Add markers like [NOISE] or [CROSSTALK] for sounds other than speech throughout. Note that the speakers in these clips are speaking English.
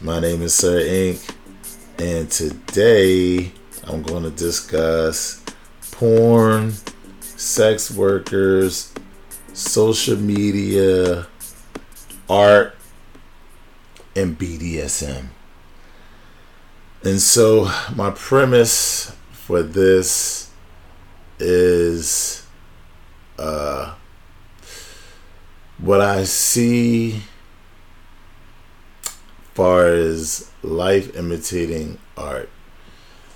My name is Sir inQ. And today I'm going to discuss porn, sex workers, social media, art, and BDSM. And so, my premise for this is uh, what I see far as life imitating art.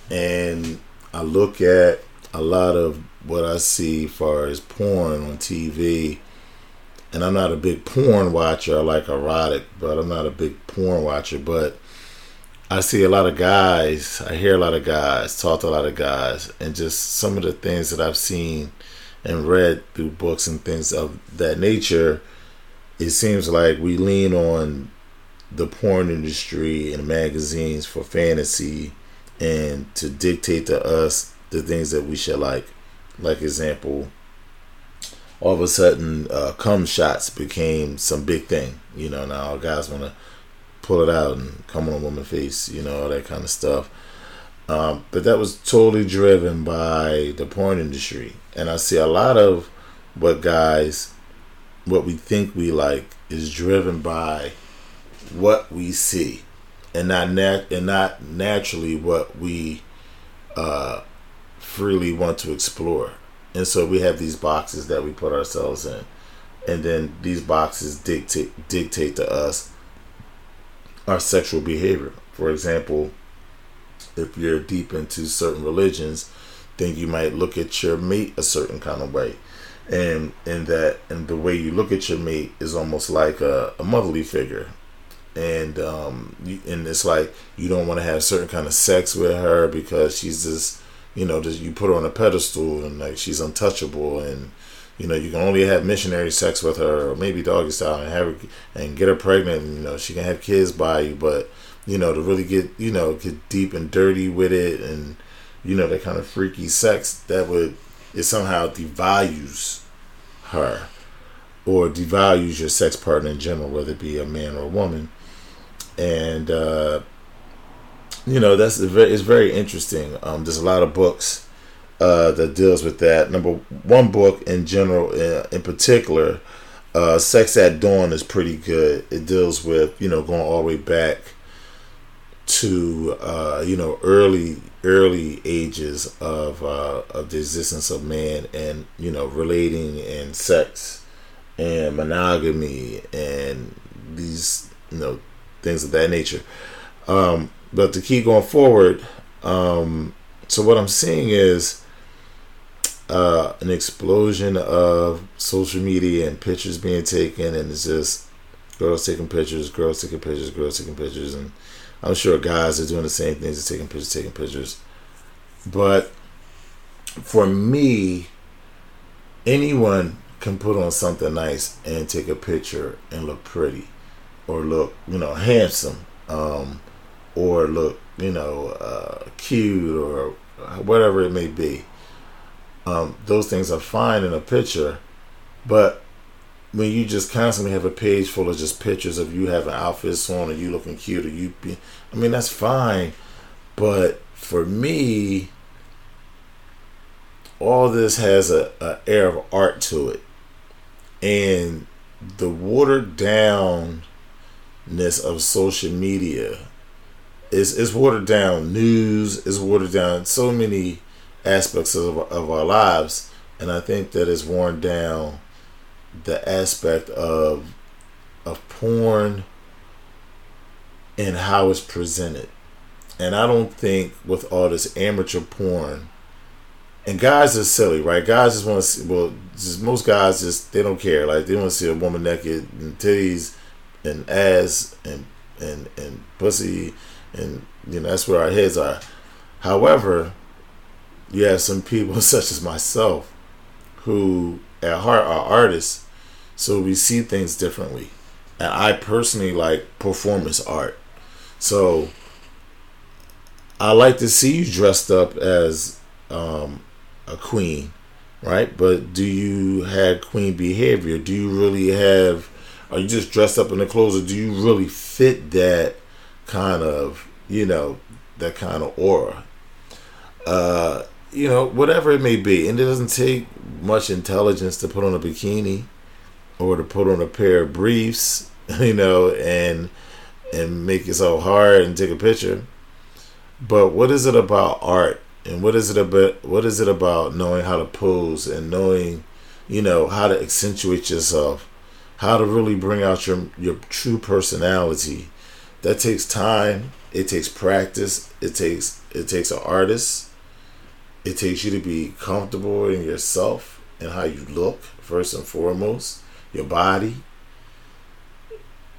And I look at a lot of what I see far as porn on TV. And I'm not a big porn watcher. I like erotic, but I'm not a big porn watcher. But I see a lot of guys, I hear a lot of guys, talk to a lot of guys, and just some of the things that I've seen and read through books and things of that nature, it seems like we lean on the porn industry and magazines for fantasy and to dictate to us the things that we should like. Like example, all of a sudden, uh, cum shots became some big thing. You know, now guys want to pull it out and come on a woman's face. You know, all that kind of stuff. Um, but that was totally driven by the porn industry, and I see a lot of what guys, what we think we like, is driven by what we see, and not nat- and not naturally what we uh, freely want to explore. And so we have these boxes that we put ourselves in, and then these boxes dictate dictate to us our sexual behavior. For example, if you're deep into certain religions, then you might look at your mate a certain kind of way and and that and the way you look at your mate is almost like a, a motherly figure and um, and it's like you don't want to have certain kind of sex with her because she's just you know just you put her on a pedestal and like she's untouchable and you know you can only have missionary sex with her or maybe doggy style and have her and get her pregnant and, you know she can have kids by you. But you know to really get you know get deep and dirty with it and you know that kind of freaky sex that would it somehow devalues her or devalues your sex partner in general whether it be a man or a woman and uh, you know that's very it's very interesting. Um, there's a lot of books uh, that deals with that. Number one book in general, uh, in particular, uh, Sex at Dawn is pretty good. It deals with you know going all the way back to uh, you know early early ages of uh, of the existence of man and you know relating and sex and monogamy and these you know things of that nature. Um, but to keep going forward, um, so what I'm seeing is uh, an explosion of social media and pictures being taken, and it's just girls taking pictures, girls taking pictures, girls taking pictures, and I'm sure guys are doing the same things, as taking pictures, taking pictures. But for me, anyone can put on something nice and take a picture and look pretty or look, you know, handsome, um, or look, you know, uh, cute or whatever it may be. Um, those things are fine in a picture, but when you just constantly have a page full of just pictures of you having outfits on or you looking cute or you be, I mean, that's fine. But for me, all this has a, a air of art to it. And the watered down of social media is is watered down news is watered down so many aspects of, of our lives and i think that it's worn down the aspect of of porn and how it's presented and i don't think with all this amateur porn and guys are silly, right? Guys just want to see. Well, just most guys just they don't care. Like they want to see a woman naked and titties and ass and and and pussy, and you know that's where our heads are. However, you have some people [LAUGHS] such as myself who at heart are artists, so we see things differently. And I personally like performance art. So I like to see you dressed up as um, a queen, right? But do you have queen behavior? Do you really have? Are you just dressed up in the clothes, or do you really fit that kind of, you know, that kind of aura? Uh, you know, whatever it may be, and it doesn't take much intelligence to put on a bikini or to put on a pair of briefs, [LAUGHS] you know, and and make so hard and take a picture. But what is it about art and what is it about what is it about knowing how to pose and knowing, you know, how to accentuate yourself, how to really bring out your your true personality. That takes time, it takes practice, it takes it takes an artist. It takes you to be comfortable in yourself and how you look first and foremost, your body,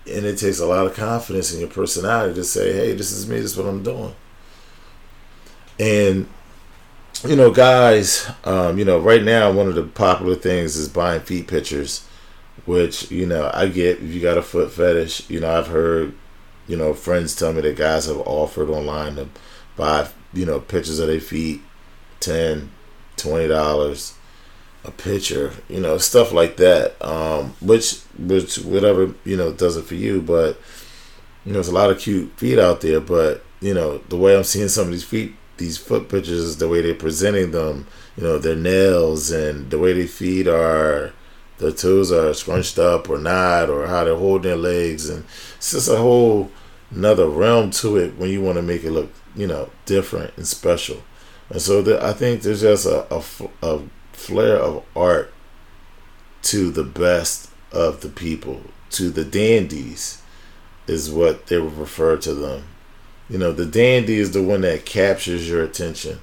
and it takes a lot of confidence in your personality to say, "Hey, this is me. This is what I'm doing." And you know, guys, um, you know, right now one of the popular things is buying feet pictures, which you know I get. If you got a foot fetish, you know, I've heard, you know, friends tell me that guys have offered online to buy, you know, pictures of their feet, 10 20 dollars a picture, you know, stuff like that. Um, which, which, whatever, you know, does it for you. But, you know, there's a lot of cute feet out there. But, you know, the way I'm seeing some of these feet, these foot pictures, the way they're presenting them, you know, their nails and the way their feet are, their toes are scrunched up or not, or how they're holding their legs. And it's just a whole another realm to it when you want to make it look, you know, different and special. And so the, I think there's just a, a, a flair of art to the best of the people, to the dandies, is what they would refer to them. You know, the dandy is the one that captures your attention.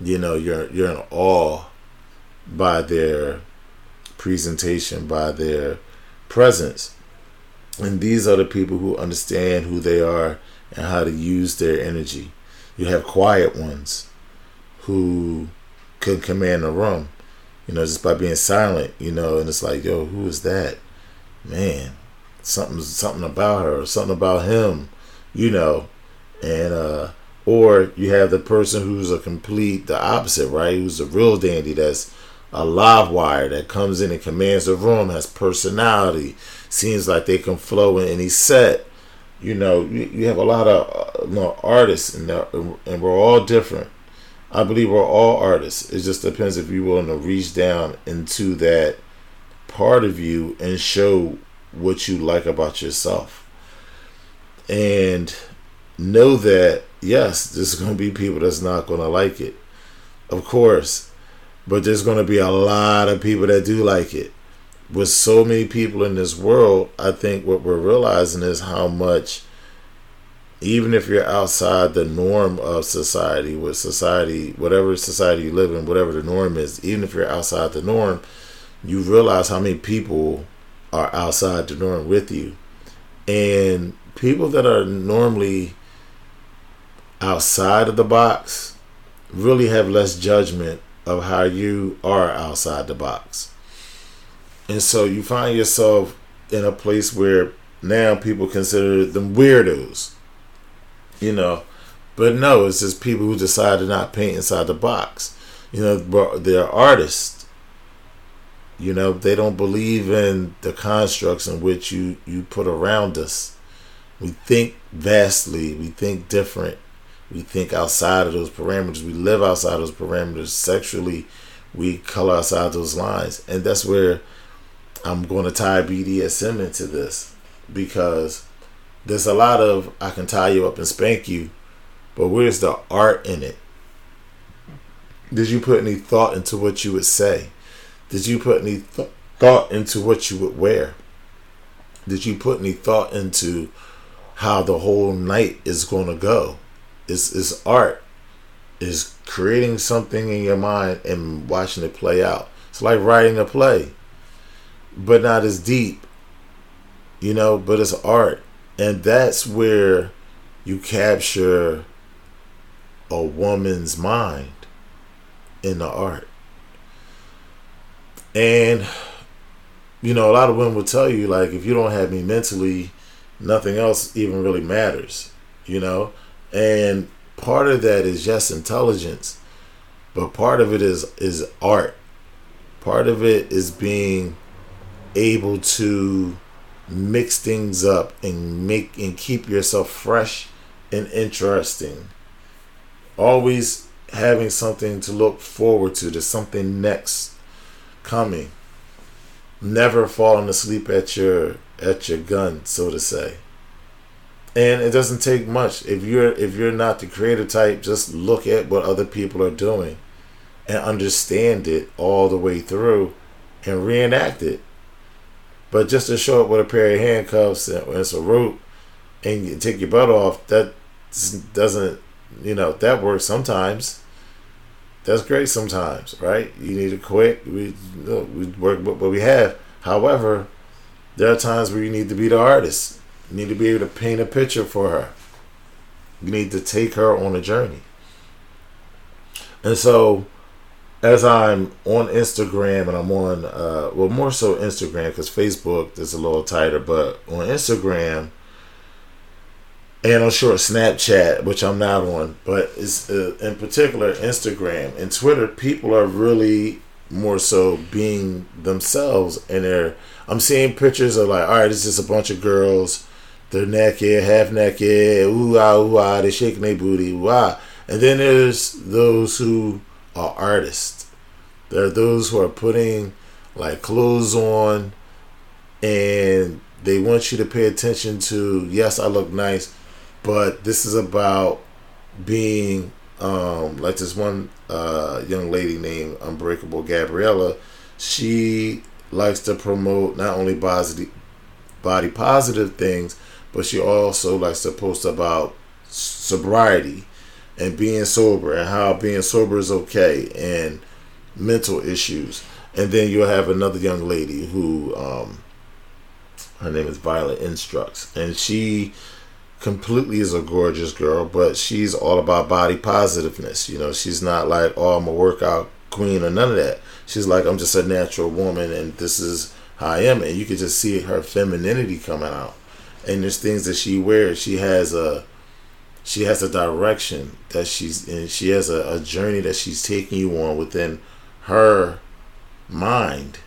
You know, you're you're in awe by their presentation, by their presence. And these are the people who understand who they are and how to use their energy. You have quiet ones who can command the room, you know, just by being silent, you know, and it's like, yo, who is that? Man, something something about her, or something about him, you know, and uh or you have the person who's a complete the opposite, right? Who's a real dandy that's a live wire that comes in and commands the room, has personality, seems like they can flow in any set. You know, you, you have a lot of uh, you know, artists, and, and we're all different. I believe we're all artists. It just depends if you're willing to reach down into that part of you and show what you like about yourself. And know that, yes, there's going to be people that's not going to like it. Of course. But there's going to be a lot of people that do like it. With so many people in this world, I think what we're realizing is how much even if you're outside the norm of society, with society, whatever society you live in, whatever the norm is, even if you're outside the norm, you realize how many people are outside the norm with you. And people that are normally outside of the box really have less judgment of how you are outside the box. And so you find yourself in a place where now people consider them weirdos you know. But no, it's just people who decide to not paint inside the box. You know, they're artists. You know, they don't believe in the constructs in which you, you put around us. We think vastly, we think different, we think outside of those parameters, we live outside those parameters sexually, we color outside those lines. And that's where I'm going to tie BDSM into this because there's a lot of I can tie you up and spank you, but where's the art in it? Did you put any thought into what you would say? Did you put any th- thought into what you would wear? Did you put any thought into how the whole night is going to go? Is is art? Is creating something in your mind and watching it play out. It's like writing a play, but not as deep, you know. But it's art and that's where you capture a woman's mind in the art. And you know, a lot of women will tell you like if you don't have me mentally, nothing else even really matters, you know? And part of that is just intelligence, but part of it is is art. Part of it is being able to mix things up and make and keep yourself fresh and interesting. Always having something to look forward to. There's something next coming. Never falling asleep at your at your gun, so to say. And it doesn't take much. If you're if you're not the creative type, just look at what other people are doing and understand it all the way through and reenact it. But just to show up with a pair of handcuffs and, and some rope and you take your butt off, that doesn't, you know, that works sometimes. That's great sometimes, right? You need to quit. We, we work with what we have. However, there are times where you need to be the artist. You need to be able to paint a picture for her. You need to take her on a journey. And so as I'm on Instagram and I'm on, uh, well, more so Instagram because Facebook is a little tighter, but on Instagram and I'm sure Snapchat, which I'm not on, but it's uh, in particular Instagram and Twitter, people are really more so being themselves and they're I'm seeing pictures of like, all right, it's just a bunch of girls, they're naked, half naked, ooh ah ooh ah, they're shaking their booty, wow. And then there's those who are artists. There are those who are putting like clothes on and they want you to pay attention to yes, I look nice, but this is about being um, like this one uh, young lady named Unbreakable Gabriella. She likes to promote not only body body positive things, but she also likes to post about sobriety and being sober and how being sober is okay and mental issues. And then you'll have another young lady who, um, her name is Violet Instructs, and she completely is a gorgeous girl, but she's all about body positiveness. You know, she's not like, oh, I'm a workout queen or none of that. She's like, I'm just a natural woman, and this is how I am. And you can just see her femininity coming out. And there's things that she wears. She has a she has a direction that she's in. She has a, a journey that she's taking you on within her mind,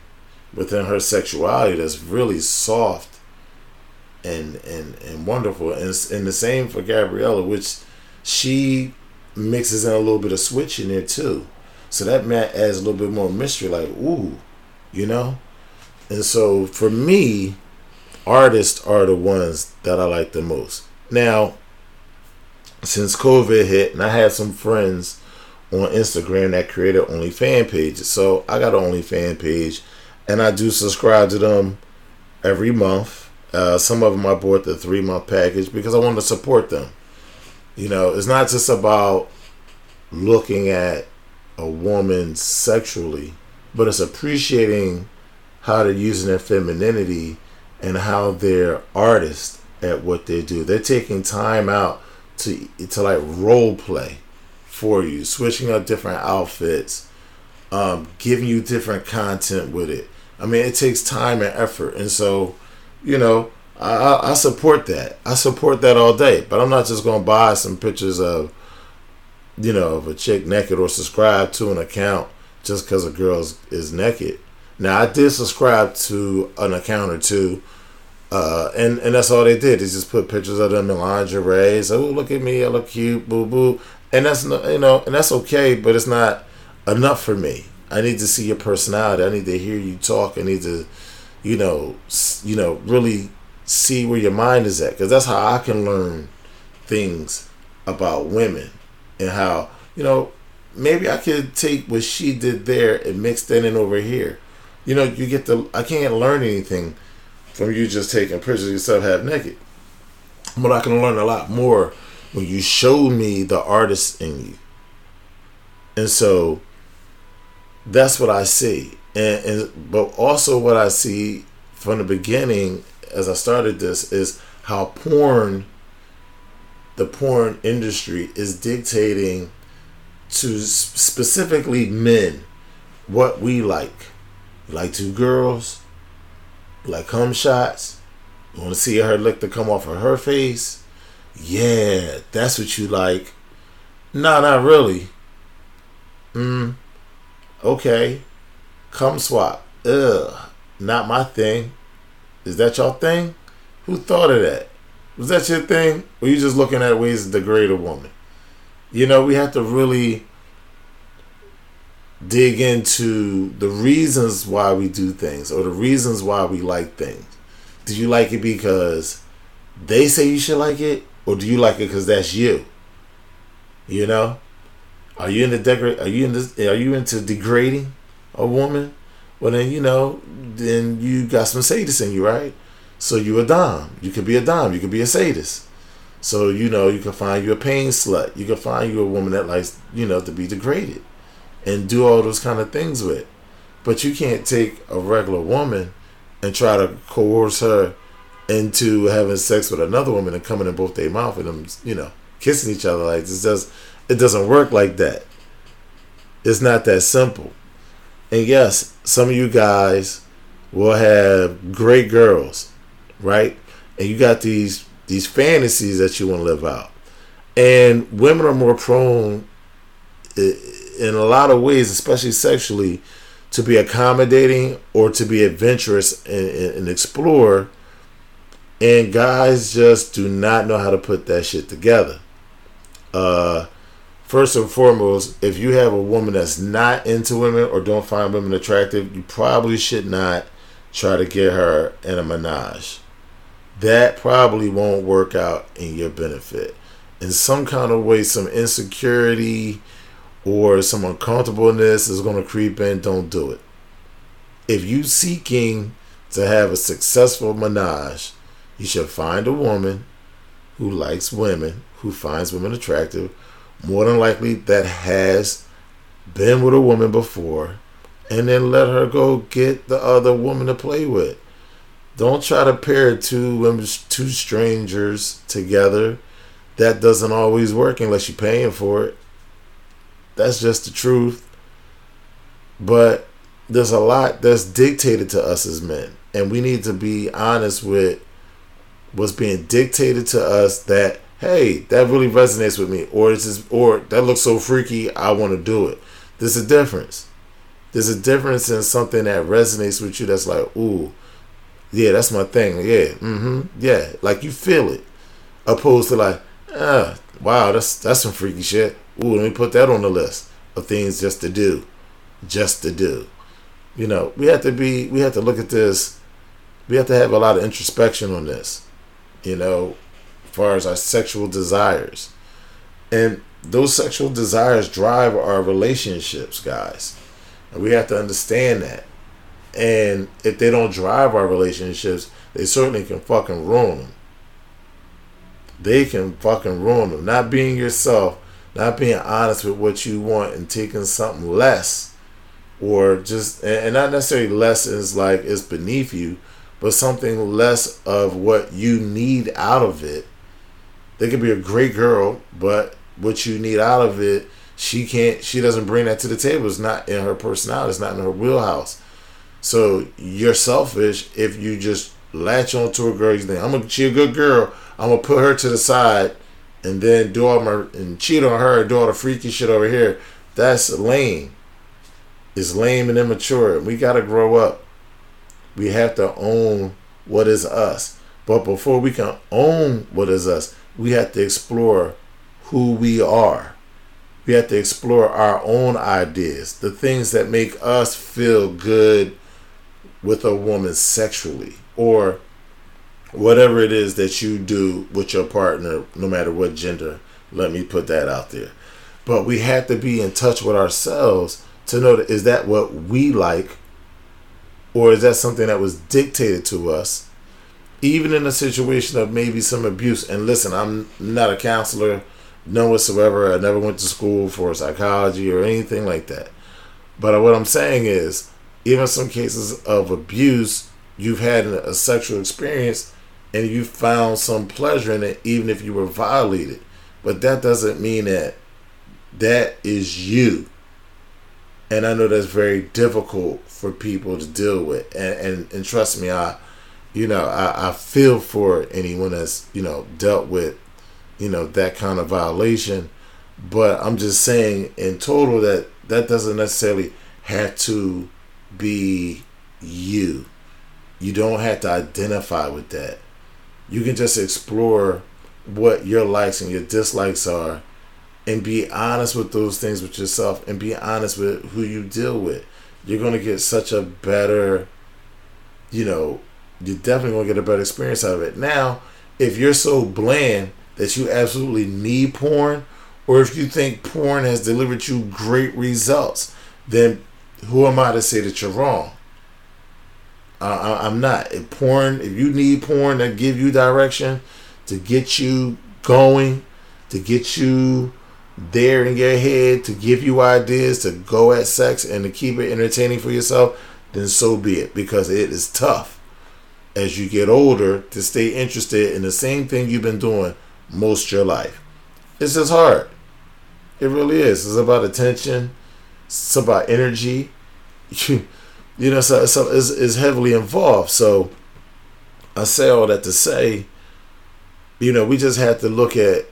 within her sexuality that's really soft and and and wonderful. And, and the same for Gabriella, which she mixes in a little bit of switch in there too. So that man adds a little bit more mystery, like ooh, you know. And so for me, artists are the ones that I like the most. Now, since COVID hit, and I had some friends on Instagram that created OnlyFans pages. So I got an OnlyFans page, and I do subscribe to them every month. Uh, some of them I bought the three month package because I want to support them. You know, it's not just about looking at a woman sexually, but it's appreciating how they're using their femininity and how they're artists at what they do. They're taking time out to to like role play for you, switching up different outfits, um, giving you different content with it. I mean, it takes time and effort, and so you know, I, I support that. I support that all day. But I'm not just gonna buy some pictures of you know of a chick naked or subscribe to an account just because a girl is naked. Now I did subscribe to an account or two uh, and and that's all they did. They just put pictures of them in lingerie. So look at me, I look cute, boo boo. And that's you know, and that's okay, but it's not enough for me. I need to see your personality. I need to hear you talk. I need to, you know, you know, really see where your mind is at, because that's how I can learn things about women and how you know maybe I could take what she did there and mix that in over here. You know, you get the I can't learn anything from you just taking pictures of yourself half naked. But I can learn a lot more when you show me the artist in you. And so that's what I see. And, and but also what I see from the beginning as I started this is how porn the porn industry is dictating to specifically men what we like. Like two girls, like cum shots, you want to see her lick to come off of her face. Yeah, that's what you like. Nah, not really. Mm. Okay. Cum swap. Ugh. Not my thing. Is that your thing? Who thought of that? Was that your thing? Were you just looking at ways to degrade a woman? You know, we have to really dig into the reasons why we do things or the reasons why we like things. Do you like it because they say you should like it? Or do you like it because that's you? You know? Are you into degrade? Are you into? Are you into degrading a woman? Well, then you know, then you got some sadist in you, right? So you a dom. You could be a dom. You could be a sadist. So you know, you can find you a pain slut. You can find you a woman that likes, you know, to be degraded, and do all those kind of things with. But you can't take a regular woman and try to coerce her into having sex with another woman and coming in both their mouth and them, you know, kissing each other like this. Does it doesn't work like that. It's not that simple. And yes, some of you guys will have great girls, right? And you got these these fantasies that you want to live out. And women are more prone in a lot of ways, especially sexually, to be accommodating or to be adventurous and, and explore. And guys just do not know how to put that shit together. Uh, first and foremost, if you have a woman that's not into women or don't find women attractive, you probably should not try to get her in a menage. That probably won't work out in your benefit. In some kind of way, some insecurity or some uncomfortableness is going to creep in. Don't do it. If you seeking to have a successful menage, you should find a woman who likes women, who finds women attractive, more than likely that has been with a woman before and then let her go get the other woman to play with. Don't try to pair two women, two strangers together. That doesn't always work unless you're paying for it. That's just the truth. But there's a lot that's dictated to us as men, and we need to be honest with what's being dictated to us that hey, that really resonates with me, or it's just, or that looks so freaky, I want to do it. There's a difference. There's a difference in something that resonates with you. That's like, ooh, yeah, that's my thing. Yeah, mm-hmm, yeah, like you feel it, opposed to like, ah, wow, that's that's some freaky shit. Ooh, let me put that on the list of things just to do, just to do. You know, we have to be, we have to look at this. We have to have a lot of introspection on this. You know, as far as our sexual desires. And those sexual desires drive our relationships, guys. And we have to understand that. And if they don't drive our relationships, they certainly can fucking ruin them. They can fucking ruin them. Not being yourself, not being honest with what you want and taking something less, or just, and not necessarily less is like it's beneath you, but something less of what you need out of it they could be a great girl, but what you need out of it, she can't. She doesn't bring that to the table. It's not in her personality. It's not in her wheelhouse. So you're selfish if you just latch on to a girl. You think I'm gonna she a good girl. I'm gonna put her to the side, and then do all my and cheat on her and do all the freaky shit over here. That's lame. It's lame and immature. We gotta grow up. We have to own what is us. But before we can own what is us, we have to explore who we are. We have to explore our own ideas, the things that make us feel good with a woman sexually, or whatever it is that you do with your partner, no matter what gender. Let me put that out there. But we have to be in touch with ourselves to know that is that what we like, or is that something that was dictated to us even in a situation of maybe some abuse. And listen, I'm not a counselor, none whatsoever. I never went to school for psychology or anything like that. But what I'm saying is, even some cases of abuse, you've had a sexual experience and you found some pleasure in it, even if you were violated. but that doesn't mean that that is you. And I know that's very difficult for people to deal with. And and, and trust me, I you know, I, I feel for anyone that's, you know, dealt with, you know, that kind of violation. But I'm just saying in total that that doesn't necessarily have to be you. You don't have to identify with that. You can just explore what your likes and your dislikes are and be honest with those things with yourself and be honest with who you deal with. You're going to get such a better, you know, you're definitely going to get a better experience out of it. Now, if you're so bland that you absolutely need porn, or if you think porn has delivered you great results, then who am I to say that you're wrong? Uh, I'm not. If porn, if you need porn that give you direction to get you going, to get you there in your head, to give you ideas to go at sex and to keep it entertaining for yourself, then so be it. Because it is tough as you get older to stay interested in the same thing you've been doing most your life. It's just hard. It really is. It's about attention. It's about energy. [LAUGHS] you know, so, so is is heavily involved. So I say all that to say, you know, we just have to look at: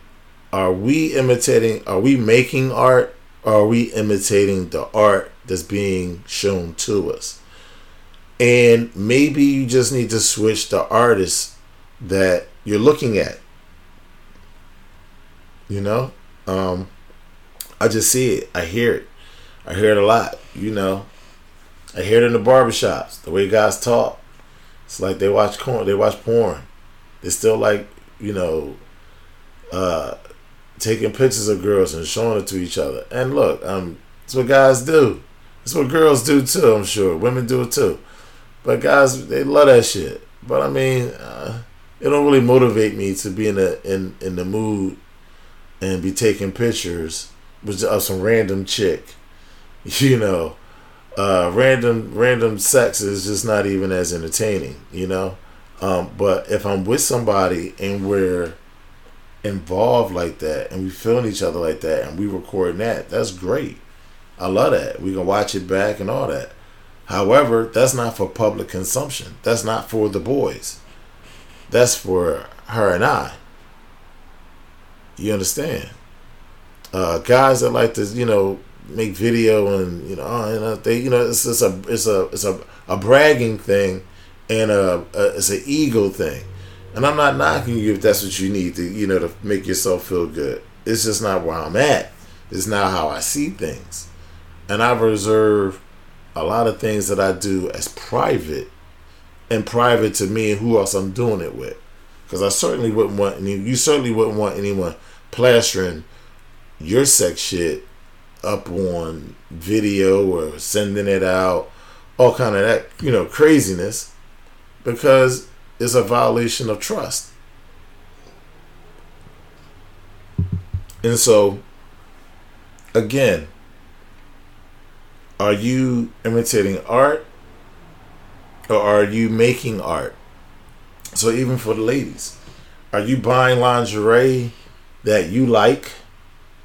Are we imitating? Are we making art? Are we imitating the art that's being shown to us? And maybe you just need to switch the artist that you're looking at. You know, um, I just see it. I hear it. I hear it a lot. You know, I hear it in the barbershops. The way guys talk, it's like they watch corn. They watch porn. They still like you know, uh, taking pictures of girls and showing it to each other. And look, um, it's what guys do. It's what girls do too. I'm sure women do it too. But guys, they love that shit. But I mean, uh, it don't really motivate me to be in the in in the mood and be taking pictures with of some random chick. [LAUGHS] You know, uh, random random sex is just not even as entertaining. You know, um, but if I'm with somebody and we're involved like that and we feeling each other like that and we recording that, that's great. I love that. We can watch it back and all that. However, that's not for public consumption. That's not for the boys. That's for her and I. You understand? Uh, guys that like to, you know, make video and you know, oh, know they, you know, it's, it's a, it's a, it's a, a bragging thing, and a, a, it's an ego thing. And I'm not knocking you if that's what you need to, you know, to make yourself feel good. It's just not where I'm at. It's not how I see things, and I reserve a lot of things that I do as private and private to me and who else I'm doing it with. Because I certainly wouldn't want any, you certainly wouldn't want anyone plastering your sex shit up on video or sending it out, all kind of that, you know, craziness because it's a violation of trust. And so again, are you imitating art or are you making art? So even for the ladies, are you buying lingerie that you like?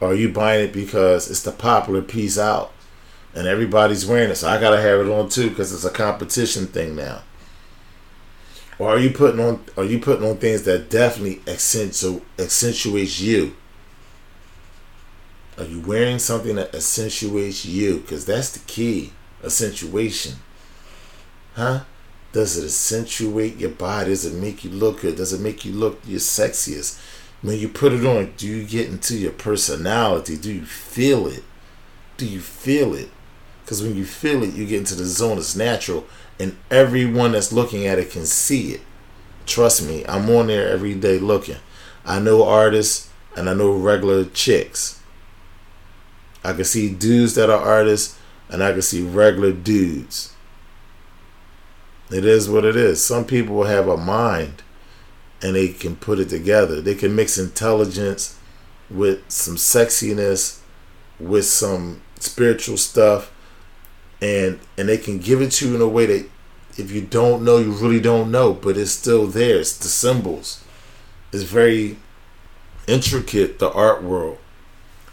Or are you buying it because it's the popular piece out and everybody's wearing it? So I gotta have it on too because it's a competition thing now. Or are you putting on are you putting on things that definitely accentu- accentuates you? Are you wearing something that accentuates you? Because that's the key. Accentuation. Huh? Does it accentuate your body? Does it make you look good? Does it make you look your sexiest? When you put it on, do you get into your personality? Do you feel it? Do you feel it? Because when you feel it, you get into the zone. It's natural. And everyone that's looking at it can see it. Trust me, I'm on there every day looking. I know artists and I know regular chicks I can see dudes that are artists, and I can see regular dudes. It is what it is. Some people have a mind and they can put it together. They can mix intelligence with some sexiness, with some spiritual stuff, and and they can give it to you in a way that if you don't know, you really don't know, but it's still there. It's the symbols. It's very intricate the art world.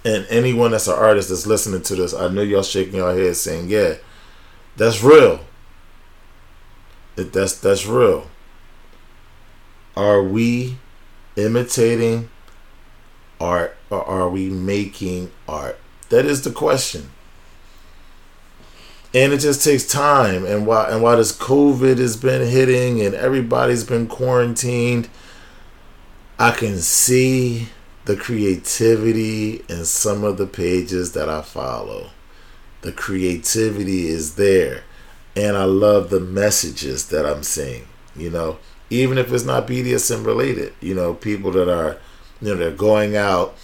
And anyone that's an artist that's listening to this, I know y'all shaking your head saying, "Yeah, that's real. That's that's real." Are we imitating art or are we making art? That is the question. And it just takes time. And while and while this COVID has been hitting and everybody's been quarantined, I can see the creativity in some of the pages that I follow. The creativity is there. And I love the messages that I'm seeing. You know, even if it's not BDSM related. You know, people that are, you know, they're going out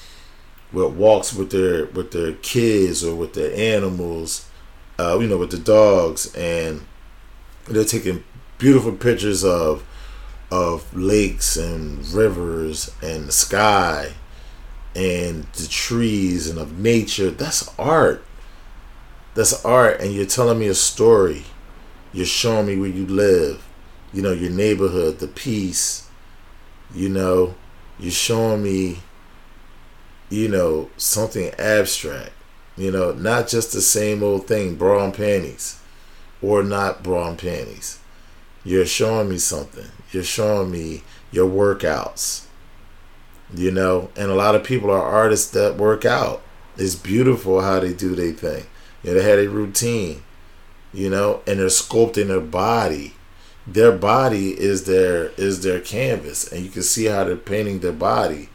with walks with their with their kids or with their animals, uh, you know, with the dogs, and they're taking beautiful pictures of of lakes and rivers and the sky and the trees and of nature. That's art. That's art, and you're telling me a story. You're showing me where you live you know, your neighborhood, the peace, you know, you're showing me, you know, something abstract, you know, not just the same old thing, bra and panties, or not bra and panties. You're showing me something. You're showing me your workouts, you know, and a lot of people are artists that work out. It's beautiful how they do their thing. You know, they had a routine, you know, and they're sculpting their body their body is their is their canvas. And you can see how they're painting their body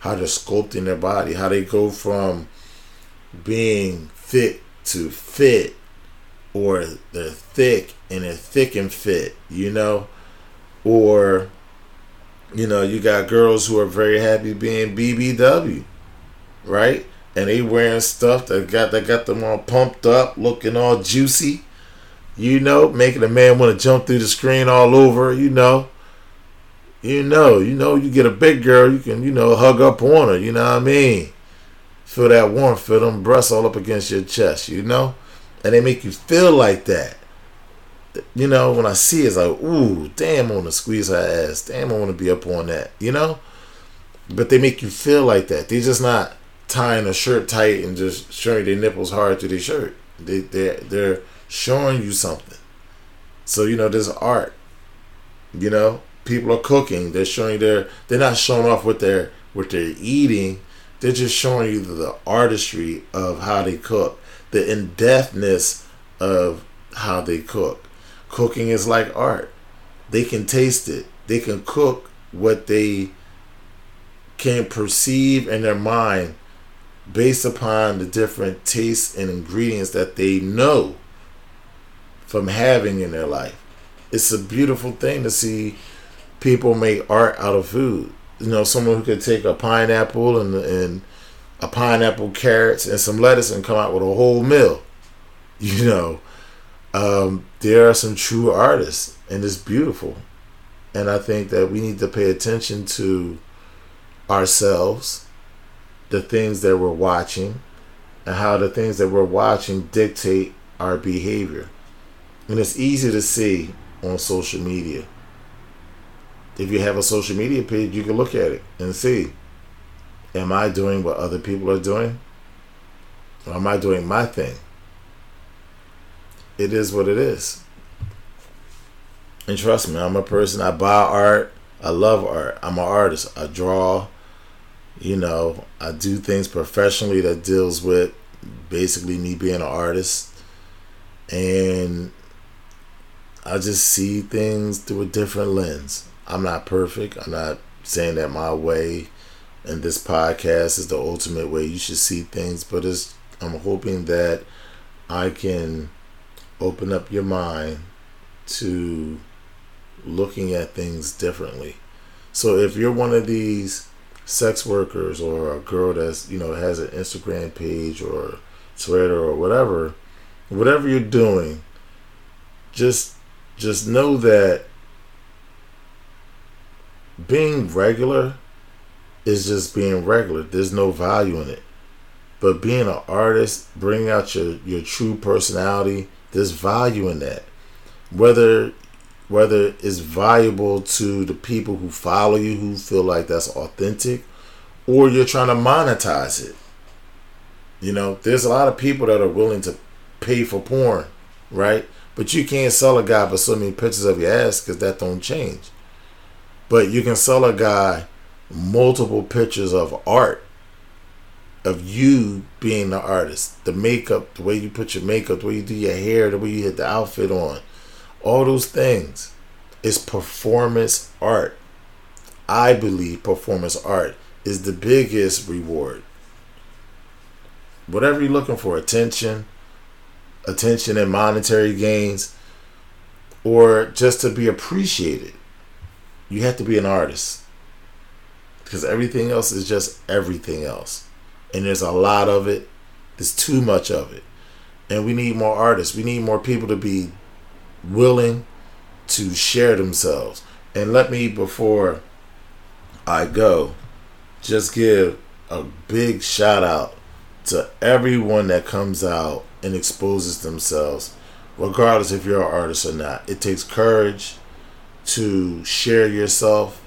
how they're sculpting their body how they go from being thick to fit or they're thick and they're thick and fit you know? Or you know you got girls who are very happy being bbw right? And they wearing stuff that got that got them all pumped up looking all juicy you know, making a man want to jump through the screen all over, you know. You know, you know, you get a big girl, you can, you know, hug up on her, you know what I mean? Feel that warmth, feel them breasts all up against your chest, you know? And they make you feel like that. You know, when I see it, it's like, ooh, damn, I want to squeeze her ass. Damn, I want to be up on that, you know? But they make you feel like that. They're just not tying a shirt tight and just showing their nipples hard to their shirt. They, they're, they're showing you something. So you know, there's art. You know, people are cooking. They're showing their. They're not showing off what they're what they're eating. They're just showing you the artistry of how they cook, the in depthness of how they cook. Cooking is like art. They can taste it. They can cook what they can perceive in their mind based upon the different tastes and ingredients that they know from having in their life. It's a beautiful thing to see people make art out of food. You know, someone who could take a pineapple and and a pineapple, carrots, and some lettuce and come out with a whole meal. [LAUGHS] You know, um, there are some true artists, and it's beautiful. And I think that we need to pay attention to ourselves, the things that we're watching, and how the things that we're watching dictate our behavior. And it's easy to see on social media. If you have a social media page, you can look at it and see Am I doing what other people are doing? Or am I doing my thing? It is what it is. And trust me, I'm a person, I buy art. I love art. I'm an artist. I draw. You know, I do things professionally that deals with basically me being an artist. And I just see things through a different lens. I'm not perfect. I'm not saying that my way and this podcast is the ultimate way you should see things, but it's I'm hoping that I can open up your mind to looking at things differently. So if you're one of these sex workers or a girl that's, you know, has an Instagram page or Twitter or whatever, whatever you're doing, just just know that being regular is just being regular. There's no value in it. But being an artist, bringing out your, your true personality, there's value in that. Whether whether it's valuable to the people who follow you who feel like that's authentic or you're trying to monetize it. You know, there's a lot of people that are willing to pay for porn, right? But you can't sell a guy for so many pictures of your ass because that don't change. But you can sell a guy multiple pictures of art of you being the artist, the makeup, the way you put your makeup, the way you do your hair, the way you hit the outfit on, all those things It's performance art. I believe performance art is the biggest reward. Whatever you're looking for, attention, attention and monetary gains, or just to be appreciated, you have to be an artist. Because everything else is just everything else. And there's a lot of it. There's too much of it. And we need more artists. We need more people to be willing to share themselves. And let me, before I go, just give a big shout out to everyone that comes out and exposes themselves, regardless if you're an artist or not. It takes courage to share yourself.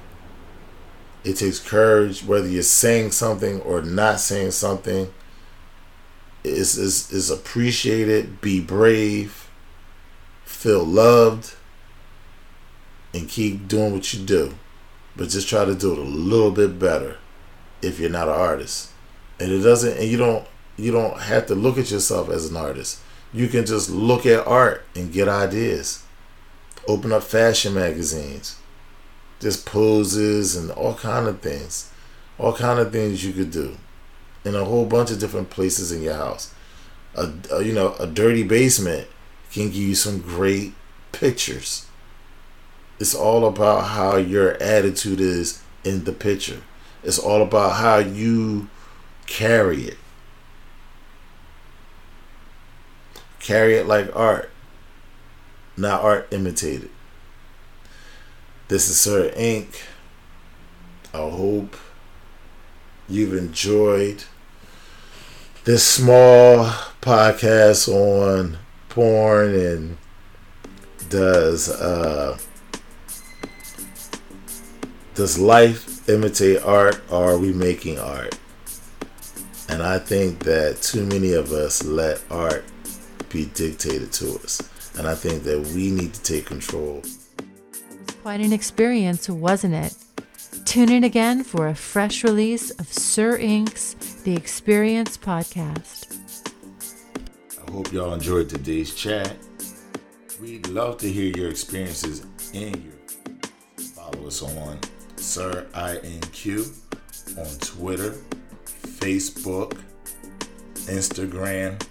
It takes courage, whether you're saying something or not saying something. Is is is appreciated. Be brave. Feel loved. And keep doing what you do, but just try to do it a little bit better. If you're not an artist, and it doesn't, and you don't you don't have to look at yourself as an artist. You can just look at art and get ideas. Open up fashion magazines. Just poses and all kind of things. All kind of things you could do. In a whole bunch of different places in your house. A, a you know, a dirty basement can give you some great pictures. It's all about how your attitude is in the picture. It's all about how you carry it. Carry it like art, not art imitated. This is Sir inQ. I hope you've enjoyed this small podcast on porn and does uh does life imitate art or are we making art? And I think that too many of us let art be dictated to us. And I think that we need to take control. Quite an experience, wasn't it? Tune in again for a fresh release of Sir inQ's The Experience podcast. I hope y'all enjoyed today's chat. We'd love to hear your experiences and your follow us on Sir inQ on Twitter, Facebook, Instagram,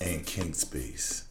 and King Space.